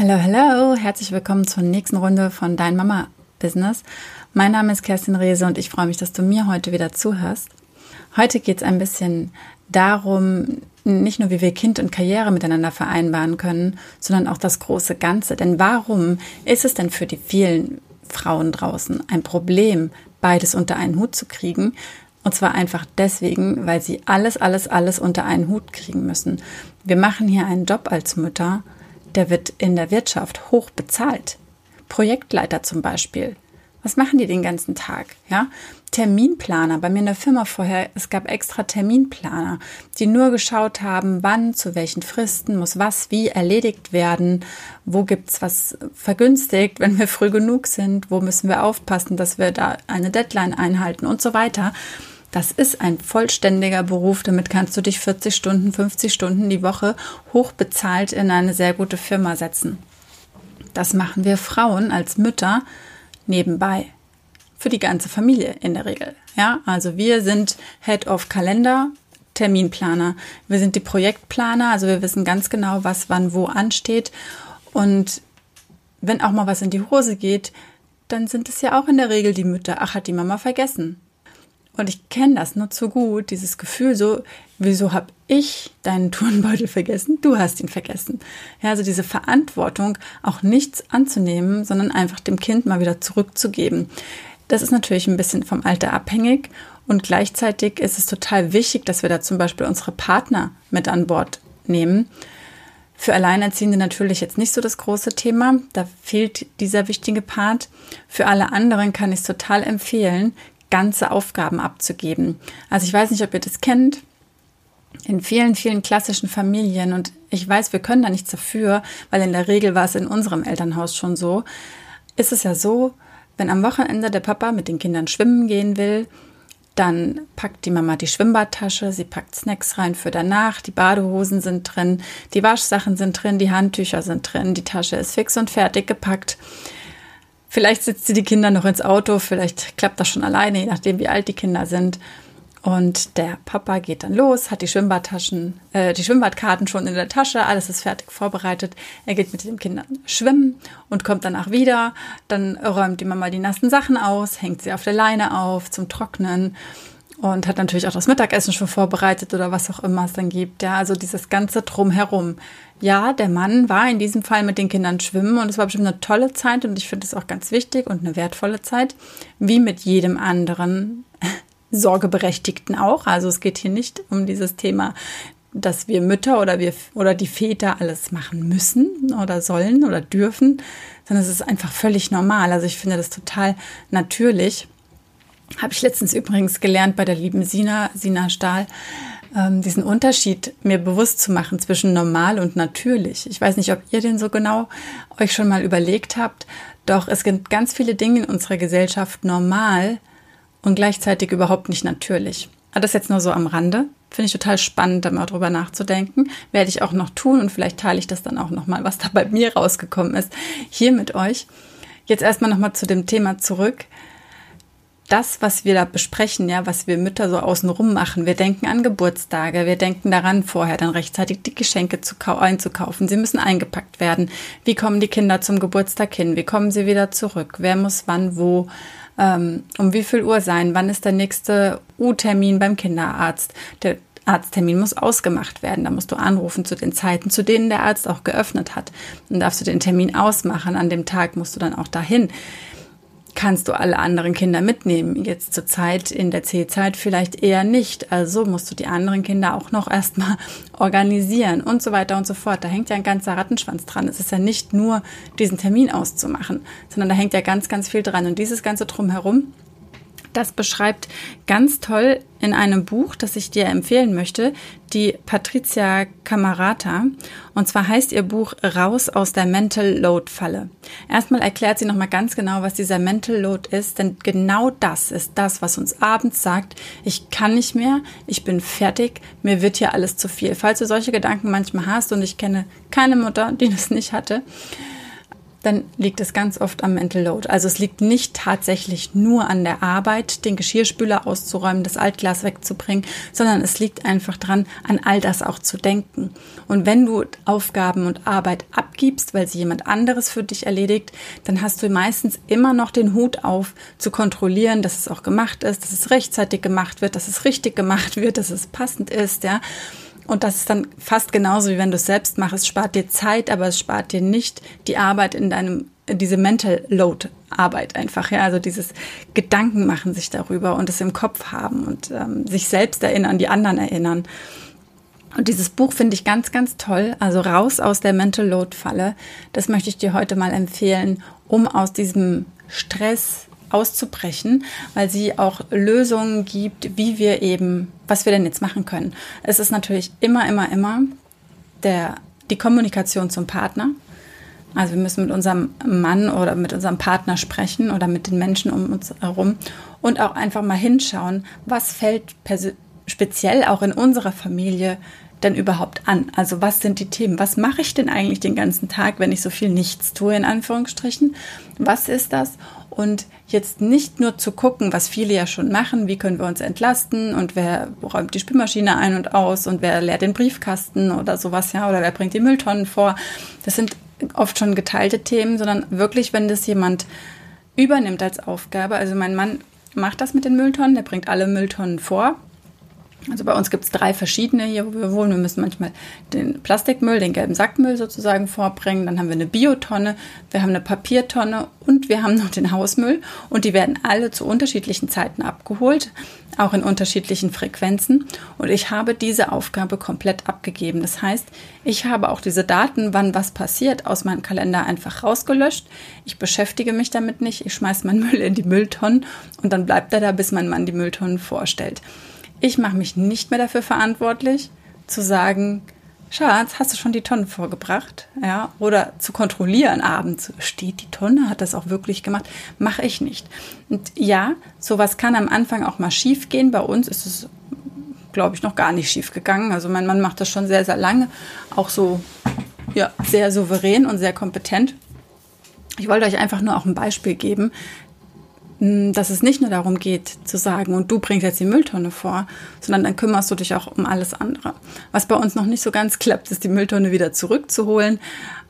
Hallo, hallo, herzlich willkommen zur nächsten Runde von Dein Mama Business. Mein Name ist Kerstin Rehse und ich freue mich, dass du mir heute wieder zuhörst. Heute geht es ein bisschen darum, nicht nur wie wir Kind und Karriere miteinander vereinbaren können, sondern auch das große Ganze. Denn warum ist es denn für die vielen Frauen draußen ein Problem, beides unter einen Hut zu kriegen? Und zwar einfach deswegen, weil sie alles, alles, alles unter einen Hut kriegen müssen. Wir machen hier einen Job als Mütter, der wird in der Wirtschaft hoch bezahlt. Projektleiter zum Beispiel. Was machen die den ganzen Tag? Ja, Terminplaner. Bei mir in der Firma vorher, es gab extra Terminplaner, die nur geschaut haben, wann, zu welchen Fristen muss was wie erledigt werden, wo gibt's was vergünstigt, wenn wir früh genug sind, wo müssen wir aufpassen, dass wir da eine Deadline einhalten und so weiter. Das ist ein vollständiger Beruf, damit kannst du dich 40 Stunden, 50 Stunden die Woche hochbezahlt in eine sehr gute Firma setzen. Das machen wir Frauen als Mütter nebenbei. Für die ganze Familie in der Regel. Ja, also wir sind Head of Kalender, Terminplaner. Wir sind die Projektplaner, also wir wissen ganz genau, was wann wo ansteht. Und wenn auch mal was in die Hose geht, dann sind es ja auch in der Regel die Mütter. Ach, hat die Mama vergessen. Und ich kenne das nur zu gut, dieses Gefühl so, wieso habe ich deinen Turnbeutel vergessen? Du hast ihn vergessen. Ja, also diese Verantwortung, auch nichts anzunehmen, sondern einfach dem Kind mal wieder zurückzugeben. Das ist natürlich ein bisschen vom Alter abhängig und gleichzeitig ist es total wichtig, dass wir da zum Beispiel unsere Partner mit an Bord nehmen. Für Alleinerziehende natürlich jetzt nicht so das große Thema. Da fehlt dieser wichtige Part. Für alle anderen kann ich es total empfehlen, ganze Aufgaben abzugeben. Also ich weiß nicht, ob ihr das kennt. In vielen, vielen klassischen Familien, und ich weiß, wir können da nichts dafür, weil in der Regel war es in unserem Elternhaus schon so, ist es ja so, wenn am Wochenende der Papa mit den Kindern schwimmen gehen will, dann packt die Mama die Schwimmbadtasche, sie packt Snacks rein für danach, die Badehosen sind drin, die Waschsachen sind drin, die Handtücher sind drin, die Tasche ist fix und fertig gepackt. Vielleicht sitzt sie die Kinder noch ins Auto, vielleicht klappt das schon alleine, je nachdem, wie alt die Kinder sind. Und der Papa geht dann los, hat die Schwimmbadtaschen, äh, die Schwimmbadkarten schon in der Tasche, alles ist fertig vorbereitet. Er geht mit den Kindern schwimmen und kommt danach wieder. Dann räumt die Mama die nassen Sachen aus, hängt sie auf der Leine auf zum Trocknen und hat natürlich auch das Mittagessen schon vorbereitet oder was auch immer es dann gibt. Ja, also dieses ganze Drumherum. Ja, der Mann war in diesem Fall mit den Kindern schwimmen und es war bestimmt eine tolle Zeit und ich finde es auch ganz wichtig und eine wertvolle Zeit, wie mit jedem anderen Sorgeberechtigten auch. Also es geht hier nicht um dieses Thema, dass wir Mütter oder wir oder die Väter alles machen müssen oder sollen oder dürfen, sondern es ist einfach völlig normal. Also ich finde das total natürlich. Habe ich letztens übrigens gelernt bei der lieben Sina, Sina Stahl, ähm, diesen Unterschied mir bewusst zu machen zwischen normal und natürlich. Ich weiß nicht, ob ihr den so genau euch schon mal überlegt habt, doch es gibt ganz viele Dinge in unserer Gesellschaft normal und gleichzeitig überhaupt nicht natürlich. Aber das jetzt nur so am Rande. Finde ich total spannend, da mal drüber nachzudenken. Werde ich auch noch tun und vielleicht teile ich das dann auch nochmal, was da bei mir rausgekommen ist, hier mit euch. Jetzt erstmal nochmal zu dem Thema zurück das, was wir da besprechen, ja, was wir Mütter so außenrum machen. Wir denken an Geburtstage, wir denken daran, vorher dann rechtzeitig die Geschenke zu einzukaufen. Sie müssen eingepackt werden. Wie kommen die Kinder zum Geburtstag hin? Wie kommen sie wieder zurück? Wer muss wann wo? Ähm, um wie viel Uhr sein? Wann ist der nächste U-Termin beim Kinderarzt? Der Arzttermin muss ausgemacht werden. Da musst du anrufen zu den Zeiten, zu denen der Arzt auch geöffnet hat. Dann darfst du den Termin ausmachen. An dem Tag musst du dann auch dahin kannst du alle anderen Kinder mitnehmen. Jetzt zur Zeit in der C-Zeit vielleicht eher nicht. Also musst du die anderen Kinder auch noch erstmal organisieren und so weiter und so fort. Da hängt ja ein ganzer Rattenschwanz dran. Es ist ja nicht nur diesen Termin auszumachen, sondern da hängt ja ganz, ganz viel dran. Und dieses ganze Drumherum, das beschreibt ganz toll in einem Buch, das ich dir empfehlen möchte, die Patricia Camarata. Und zwar heißt ihr Buch Raus aus der Mental Load Falle. Erstmal erklärt sie nochmal ganz genau, was dieser Mental Load ist, denn genau das ist das, was uns abends sagt, ich kann nicht mehr, ich bin fertig, mir wird hier alles zu viel. Falls du solche Gedanken manchmal hast und ich kenne keine Mutter, die das nicht hatte, dann liegt es ganz oft am Mental Load. Also es liegt nicht tatsächlich nur an der Arbeit, den Geschirrspüler auszuräumen, das Altglas wegzubringen, sondern es liegt einfach dran, an all das auch zu denken. Und wenn du Aufgaben und Arbeit abgibst, weil sie jemand anderes für dich erledigt, dann hast du meistens immer noch den Hut auf, zu kontrollieren, dass es auch gemacht ist, dass es rechtzeitig gemacht wird, dass es richtig gemacht wird, dass es passend ist, ja. Und das ist dann fast genauso, wie wenn du es selbst machst. Es spart dir Zeit, aber es spart dir nicht die Arbeit in deinem, diese Mental Load Arbeit einfach, ja. Also dieses Gedanken machen sich darüber und es im Kopf haben und ähm, sich selbst erinnern, die anderen erinnern. Und dieses Buch finde ich ganz, ganz toll. Also raus aus der Mental Load Falle. Das möchte ich dir heute mal empfehlen, um aus diesem Stress auszubrechen, weil sie auch Lösungen gibt, wie wir eben, was wir denn jetzt machen können. Es ist natürlich immer, immer, immer der, die Kommunikation zum Partner. Also wir müssen mit unserem Mann oder mit unserem Partner sprechen oder mit den Menschen um uns herum und auch einfach mal hinschauen, was fällt speziell auch in unserer Familie denn überhaupt an? Also was sind die Themen? Was mache ich denn eigentlich den ganzen Tag, wenn ich so viel nichts tue, in Anführungsstrichen? Was ist das? Und jetzt nicht nur zu gucken, was viele ja schon machen, wie können wir uns entlasten und wer räumt die Spülmaschine ein und aus und wer leert den Briefkasten oder sowas, ja, oder wer bringt die Mülltonnen vor. Das sind oft schon geteilte Themen, sondern wirklich, wenn das jemand übernimmt als Aufgabe. Also mein Mann macht das mit den Mülltonnen, der bringt alle Mülltonnen vor also bei uns gibt es drei verschiedene hier, wo wir wohnen. Wir müssen manchmal den Plastikmüll, den gelben Sackmüll sozusagen vorbringen. Dann haben wir eine Biotonne, wir haben eine Papiertonne und wir haben noch den Hausmüll. Und die werden alle zu unterschiedlichen Zeiten abgeholt, auch in unterschiedlichen Frequenzen. Und ich habe diese Aufgabe komplett abgegeben. Das heißt, ich habe auch diese Daten, wann was passiert, aus meinem Kalender einfach rausgelöscht. Ich beschäftige mich damit nicht. Ich schmeiße meinen Müll in die Mülltonnen und dann bleibt er da, bis mein Mann die Mülltonnen vorstellt. Ich mache mich nicht mehr dafür verantwortlich, zu sagen, Schatz, hast du schon die Tonne vorgebracht? Ja, oder zu kontrollieren abends, steht die Tonne, hat das auch wirklich gemacht? Mache ich nicht. Und ja, sowas kann am Anfang auch mal schief gehen. Bei uns ist es, glaube ich, noch gar nicht schief gegangen. Also mein Mann macht das schon sehr, sehr lange, auch so, ja, sehr souverän und sehr kompetent. Ich wollte euch einfach nur auch ein Beispiel geben, dass es nicht nur darum geht zu sagen, und du bringst jetzt die Mülltonne vor, sondern dann kümmerst du dich auch um alles andere. Was bei uns noch nicht so ganz klappt, ist die Mülltonne wieder zurückzuholen,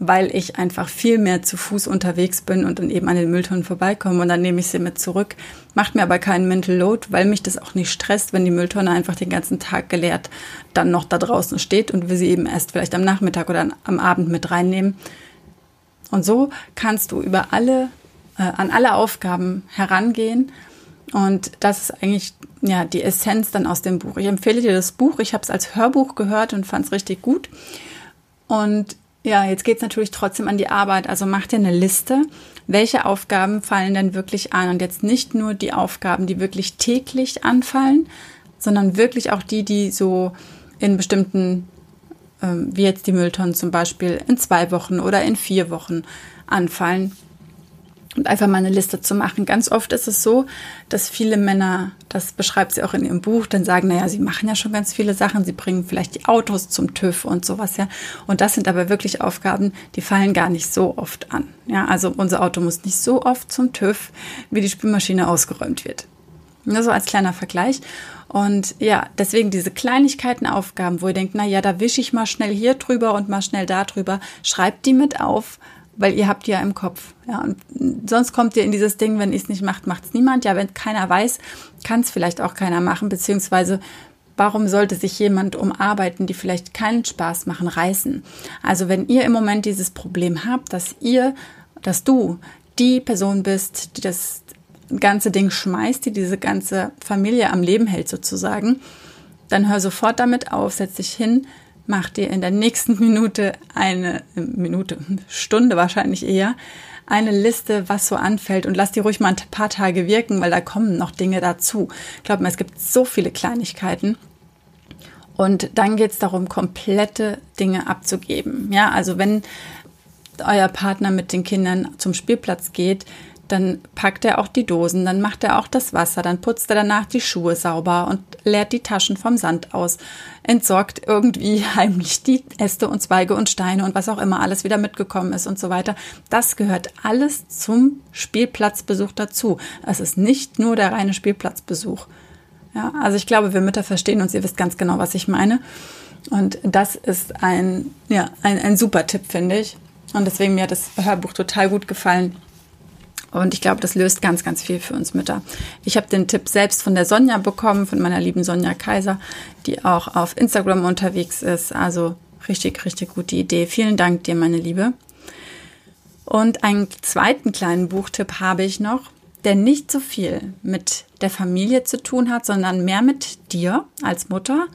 weil ich einfach viel mehr zu Fuß unterwegs bin und dann eben an den Mülltonnen vorbeikomme und dann nehme ich sie mit zurück. Macht mir aber keinen Mental Load, weil mich das auch nicht stresst, wenn die Mülltonne einfach den ganzen Tag geleert dann noch da draußen steht und wir sie eben erst vielleicht am Nachmittag oder am Abend mit reinnehmen. Und so kannst du über alle äh, an alle Aufgaben herangehen. Und das ist eigentlich ja die Essenz dann aus dem Buch. Ich empfehle dir das Buch. Ich habe es als Hörbuch gehört und fand es richtig gut. Und ja, jetzt geht es natürlich trotzdem an die Arbeit. Also mach dir eine Liste, welche Aufgaben fallen denn wirklich an. Und jetzt nicht nur die Aufgaben, die wirklich täglich anfallen, sondern wirklich auch die, die so in bestimmten, ähm, wie jetzt die Mülltonnen zum Beispiel, in zwei Wochen oder in vier Wochen anfallen und einfach mal eine Liste zu machen. Ganz oft ist es so, dass viele Männer, das beschreibt sie auch in ihrem Buch, dann sagen, naja, sie machen ja schon ganz viele Sachen, sie bringen vielleicht die Autos zum TÜV und sowas, ja. Und das sind aber wirklich Aufgaben, die fallen gar nicht so oft an. Ja, also unser Auto muss nicht so oft zum TÜV, wie die Spülmaschine ausgeräumt wird. Nur so als kleiner Vergleich. Und ja, deswegen diese Kleinigkeiten, Aufgaben, wo ihr denkt, na ja, da wische ich mal schnell hier drüber und mal schnell da drüber, schreibt die mit auf weil ihr habt ja im Kopf. Ja, und sonst kommt ihr in dieses Ding, wenn ihr es nicht macht, macht es niemand. Ja, wenn keiner weiß, kann es vielleicht auch keiner machen, beziehungsweise warum sollte sich jemand um Arbeiten, die vielleicht keinen Spaß machen, reißen? Also wenn ihr im Moment dieses Problem habt, dass ihr, dass du die Person bist, die das ganze Ding schmeißt, die diese ganze Familie am Leben hält sozusagen, dann hör sofort damit auf, setz dich hin, mach dir in der nächsten Minute eine Minute, Stunde wahrscheinlich eher, eine Liste, was so anfällt und lass die ruhig mal ein paar Tage wirken, weil da kommen noch Dinge dazu. Glaub mir, es gibt so viele Kleinigkeiten. Und dann geht es darum, komplette Dinge abzugeben. Ja, also wenn euer Partner mit den Kindern zum Spielplatz geht, dann packt er auch die Dosen, dann macht er auch das Wasser, dann putzt er danach die Schuhe sauber und leert die Taschen vom Sand aus, entsorgt irgendwie heimlich die Äste und Zweige und Steine und was auch immer alles wieder mitgekommen ist und so weiter. Das gehört alles zum Spielplatzbesuch dazu. Es ist nicht nur der reine Spielplatzbesuch. Ja, also ich glaube, wir Mütter verstehen uns, ihr wisst ganz genau, was ich meine. Und das ist ein, ja, ein, ein super Tipp, finde ich. Und deswegen mir hat das Hörbuch total gut gefallen. Und ich glaube, das löst ganz, ganz viel für uns Mütter. Ich habe den Tipp selbst von der Sonja bekommen, von meiner lieben Sonja Kaiser, die auch auf Instagram unterwegs ist. Also richtig, richtig gute Idee. Vielen Dank dir, meine Liebe. Und einen zweiten kleinen Buchtipp habe ich noch, der nicht so viel mit der Familie zu tun hat, sondern mehr mit dir als Mutter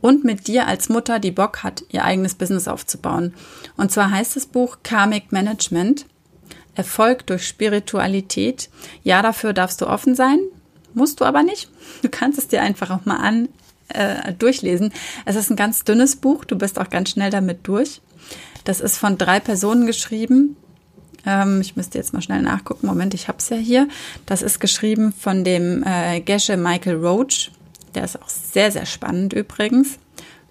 und mit dir als Mutter, die Bock hat, ihr eigenes Business aufzubauen. Und zwar heißt das Buch Karmic Management. Erfolg durch Spiritualität. Ja, dafür darfst du offen sein, musst du aber nicht. Du kannst es dir einfach auch mal an äh, durchlesen. Es ist ein ganz dünnes Buch, du bist auch ganz schnell damit durch. Das ist von drei Personen geschrieben. Ähm, ich müsste jetzt mal schnell nachgucken. Moment, ich habe es ja hier. Das ist geschrieben von dem äh, Gesche Michael Roach. Der ist auch sehr, sehr spannend übrigens.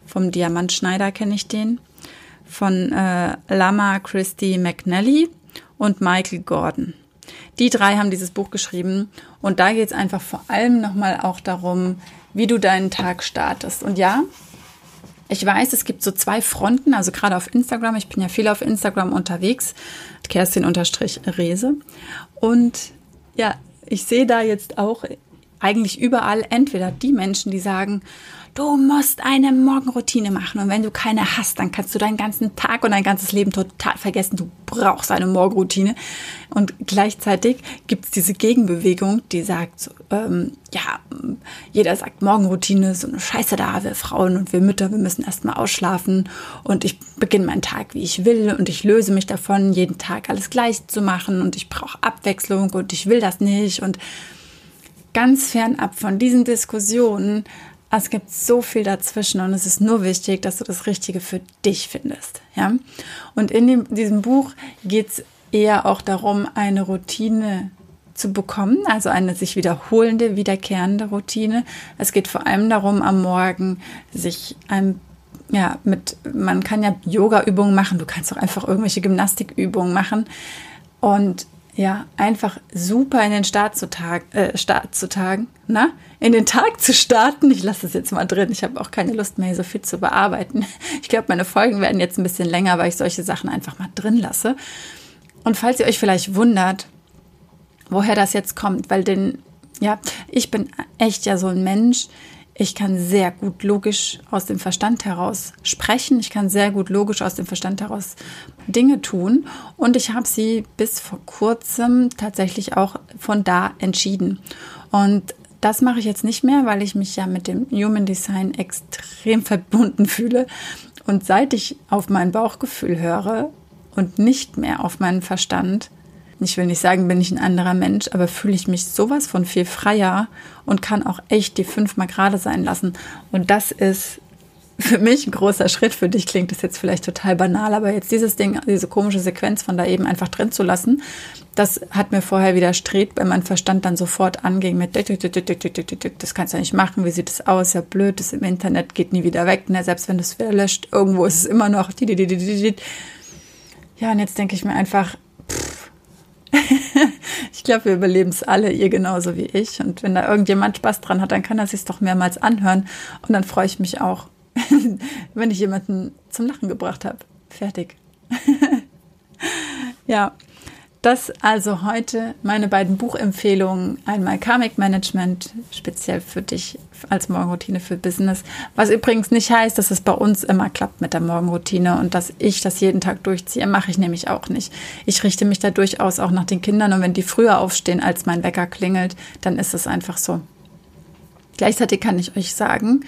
Vom Diamantschneider kenne ich den. Von äh, Lama Christy McNally und Michael Gordon. Die drei haben dieses Buch geschrieben und da geht es einfach vor allem nochmal auch darum, wie du deinen Tag startest. Und ja, ich weiß, es gibt so zwei Fronten, also gerade auf Instagram, ich bin ja viel auf Instagram unterwegs, Kerstin-Rese. Und ja, ich sehe da jetzt auch eigentlich überall entweder die Menschen, die sagen, du musst eine Morgenroutine machen und wenn du keine hast, dann kannst du deinen ganzen Tag und dein ganzes Leben total vergessen. Du brauchst eine Morgenroutine. Und gleichzeitig gibt es diese Gegenbewegung, die sagt, ähm, ja, jeder sagt Morgenroutine, so eine Scheiße da, wir Frauen und wir Mütter, wir müssen erstmal ausschlafen und ich beginne meinen Tag, wie ich will und ich löse mich davon, jeden Tag alles gleich zu machen und ich brauche Abwechslung und ich will das nicht und ganz fernab von diesen Diskussionen. Es gibt so viel dazwischen und es ist nur wichtig, dass du das Richtige für dich findest. Ja? Und in dem, diesem Buch geht es eher auch darum, eine Routine zu bekommen, also eine sich wiederholende, wiederkehrende Routine. Es geht vor allem darum, am Morgen sich ein ja, mit, man kann ja Yoga-Übungen machen, du kannst auch einfach irgendwelche Gymnastikübungen machen. Und ja, einfach super in den Start zu, tag, äh, Start zu tagen, na? In den Tag zu starten. Ich lasse es jetzt mal drin. Ich habe auch keine Lust mehr, so viel zu bearbeiten. Ich glaube, meine Folgen werden jetzt ein bisschen länger, weil ich solche Sachen einfach mal drin lasse. Und falls ihr euch vielleicht wundert, woher das jetzt kommt, weil den, ja, ich bin echt ja so ein Mensch, ich kann sehr gut logisch aus dem Verstand heraus sprechen. Ich kann sehr gut logisch aus dem Verstand heraus Dinge tun. Und ich habe sie bis vor kurzem tatsächlich auch von da entschieden. Und das mache ich jetzt nicht mehr, weil ich mich ja mit dem Human Design extrem verbunden fühle. Und seit ich auf mein Bauchgefühl höre und nicht mehr auf meinen Verstand, ich will nicht sagen, bin ich ein anderer Mensch, aber fühle ich mich sowas von viel freier und kann auch echt die fünfmal gerade sein lassen. Und das ist für mich ein großer Schritt. Für dich klingt das jetzt vielleicht total banal, aber jetzt dieses Ding, diese komische Sequenz von da eben einfach drin zu lassen, das hat mir vorher widerstrebt, weil mein Verstand dann sofort anging mit, das kannst du nicht machen, wie sieht das aus, ja blöd, das im Internet geht nie wieder weg, ne? selbst wenn du es wieder löscht, irgendwo ist es immer noch. Ja, und jetzt denke ich mir einfach, ich glaube, wir überleben es alle, ihr genauso wie ich. Und wenn da irgendjemand Spaß dran hat, dann kann er sich doch mehrmals anhören. Und dann freue ich mich auch, wenn ich jemanden zum Lachen gebracht habe. Fertig. ja, das also heute meine beiden Buchempfehlungen. Einmal Karmic Management, speziell für dich als Morgenroutine für Business. Was übrigens nicht heißt, dass es bei uns immer klappt mit der Morgenroutine und dass ich das jeden Tag durchziehe. Mache ich nämlich auch nicht. Ich richte mich da durchaus auch nach den Kindern und wenn die früher aufstehen, als mein Wecker klingelt, dann ist es einfach so. Gleichzeitig kann ich euch sagen,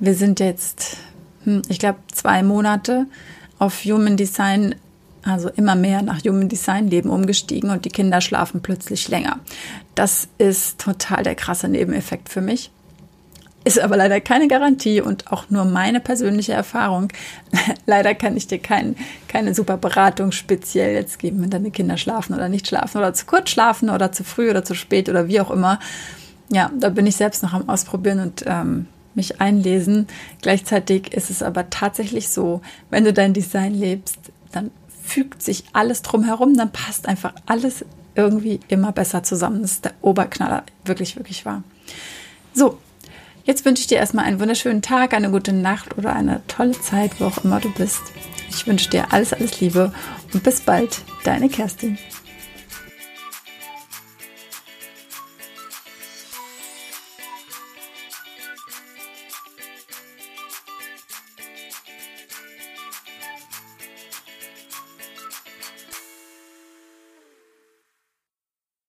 wir sind jetzt, hm, ich glaube, zwei Monate auf Human Design also immer mehr nach Human Design Leben umgestiegen und die Kinder schlafen plötzlich länger. Das ist total der krasse Nebeneffekt für mich. Ist aber leider keine Garantie und auch nur meine persönliche Erfahrung. leider kann ich dir kein, keine super Beratung speziell jetzt geben, wenn deine Kinder schlafen oder nicht schlafen oder zu kurz schlafen oder zu früh oder zu spät oder wie auch immer. Ja, da bin ich selbst noch am Ausprobieren und ähm, mich einlesen. Gleichzeitig ist es aber tatsächlich so, wenn du dein Design lebst, dann fügt sich alles drumherum, dann passt einfach alles irgendwie immer besser zusammen. Das ist der Oberknaller, wirklich, wirklich wahr. So, Jetzt wünsche ich dir erstmal einen wunderschönen Tag, eine gute Nacht oder eine tolle Zeit, wo auch immer du bist. Ich wünsche dir alles, alles Liebe und bis bald, deine Kerstin.